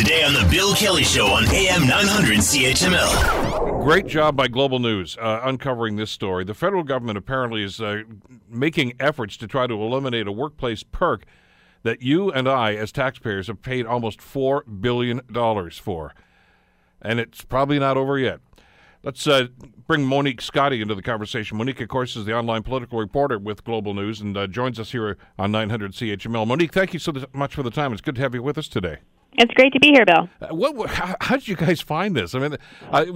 Today on The Bill Kelly Show on AM 900 CHML. Great job by Global News uh, uncovering this story. The federal government apparently is uh, making efforts to try to eliminate a workplace perk that you and I, as taxpayers, have paid almost $4 billion for. And it's probably not over yet. Let's uh, bring Monique Scotti into the conversation. Monique, of course, is the online political reporter with Global News and uh, joins us here on 900 CHML. Monique, thank you so much for the time. It's good to have you with us today. It's great to be here, Bill. Uh, what, how, how, did you guys find this? I mean, uh,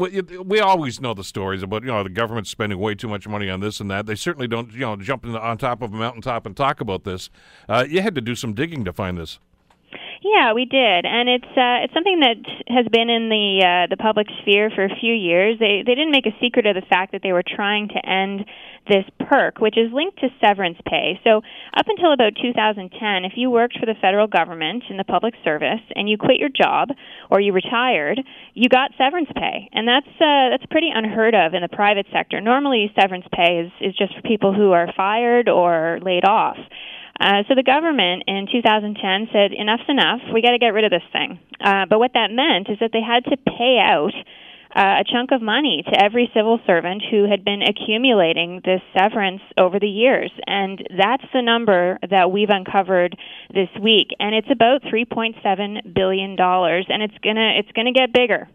we always know the stories about you know the government spending way too much money on this and that. They certainly don't you know jump on top of a mountaintop and talk about this. Uh, you had to do some digging to find this. Yeah, we did, and it's uh, it's something that has been in the uh, the public sphere for a few years. They they didn't make a secret of the fact that they were trying to end this perk, which is linked to severance pay. So up until about 2010, if you worked for the federal government in the public service and you quit your job or you retired, you got severance pay, and that's uh, that's pretty unheard of in the private sector. Normally, severance pay is is just for people who are fired or laid off. Uh, so the government in 2010 said, enough's enough. We got to get rid of this thing. Uh, but what that meant is that they had to pay out uh, a chunk of money to every civil servant who had been accumulating this severance over the years. And that's the number that we've uncovered this week. And it's about $3.7 billion. And it's going to it's gonna get bigger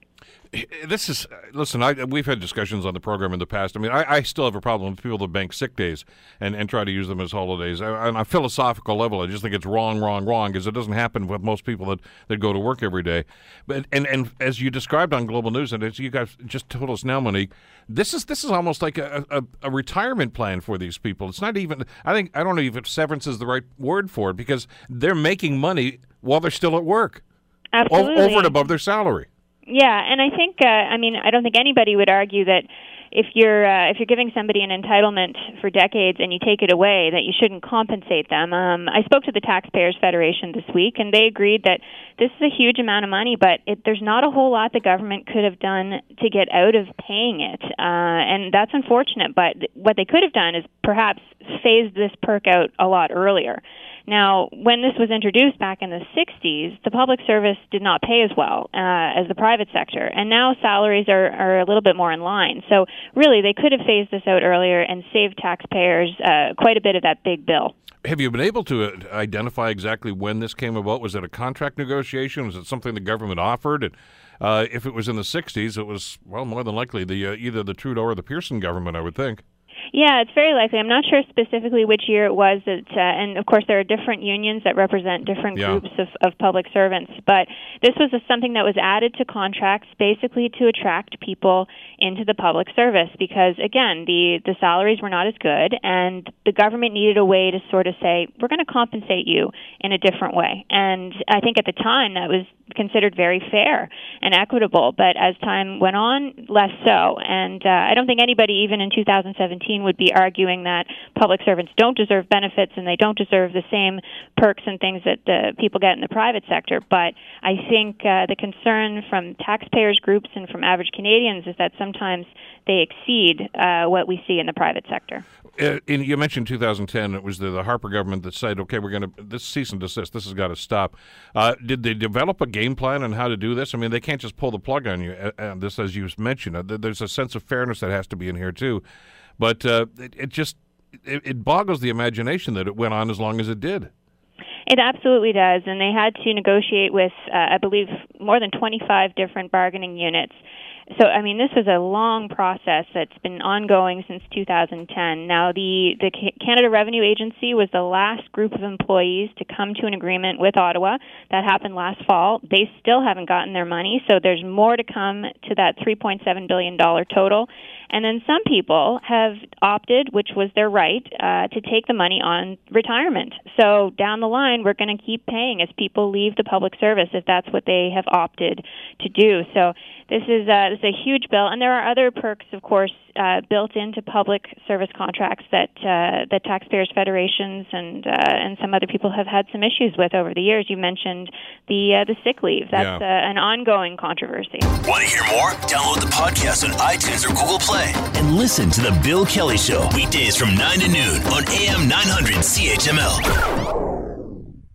this is listen. I, we've had discussions on the program in the past. I mean, I, I, still have a problem with people that bank sick days and, and try to use them as holidays. on a philosophical level, I just think it's wrong, wrong, wrong because it doesn't happen with most people that, that go to work every day. But and and as you described on Global News, and as you guys just told us now, Monique, this is this is almost like a, a, a retirement plan for these people. It's not even. I think I don't know if severance is the right word for it because they're making money while they're still at work, Absolutely. over and above their salary. Yeah, and I think uh, I mean I don't think anybody would argue that if you're uh, if you're giving somebody an entitlement for decades and you take it away, that you shouldn't compensate them. Um, I spoke to the Taxpayers Federation this week, and they agreed that this is a huge amount of money, but it, there's not a whole lot the government could have done to get out of paying it, uh, and that's unfortunate. But what they could have done is perhaps phased this perk out a lot earlier. Now, when this was introduced back in the 60s, the public service did not pay as well uh, as the private sector, and now salaries are, are a little bit more in line. So, really, they could have phased this out earlier and saved taxpayers uh, quite a bit of that big bill. Have you been able to uh, identify exactly when this came about? Was it a contract negotiation? Was it something the government offered? And, uh, if it was in the 60s, it was, well, more than likely the uh, either the Trudeau or the Pearson government, I would think. Yeah, it's very likely. I'm not sure specifically which year it was. That, uh, and of course, there are different unions that represent different yeah. groups of, of public servants. But this was a, something that was added to contracts basically to attract people into the public service because, again, the, the salaries were not as good, and the government needed a way to sort of say, we're going to compensate you in a different way. And I think at the time that was considered very fair and equitable. But as time went on, less so. And uh, I don't think anybody, even in 2017, would be arguing that public servants don't deserve benefits and they don't deserve the same perks and things that the people get in the private sector. But I think uh, the concern from taxpayers groups and from average Canadians is that sometimes they exceed uh, what we see in the private sector. Uh, in, you mentioned 2010. It was the, the, Harper government that said, "Okay, we're going to this cease and desist. This has got to stop." Uh, did they develop a game plan on how to do this? I mean, they can't just pull the plug on you. Uh, this, as you mentioned, uh, there's a sense of fairness that has to be in here too. But uh, it, it, just it, it boggles the imagination that it went on as long as it did. It absolutely does, and they had to negotiate with, uh, I believe, more than 25 different bargaining units so I mean this is a long process that's been ongoing since 2010. Now the the Canada Revenue Agency was the last group of employees to come to an agreement with Ottawa. That happened last fall. They still haven't gotten their money, so there's more to come to that 3.7 billion dollar total. And then some people have opted, which was their right, uh, to take the money on retirement. So down the line, we're going to keep paying as people leave the public service if that's what they have opted to do. So this is, uh, this is a huge bill, and there are other perks, of course, uh, built into public service contracts that uh, that taxpayers federations and uh, and some other people have had some issues with over the years. You mentioned the uh, the sick leave. That's yeah. Uh, an ongoing controversy. Want to hear more? Download the podcast on iTunes or Google Play and listen to the Bill Kelly Show weekdays from nine to noon on AM 900 CHML.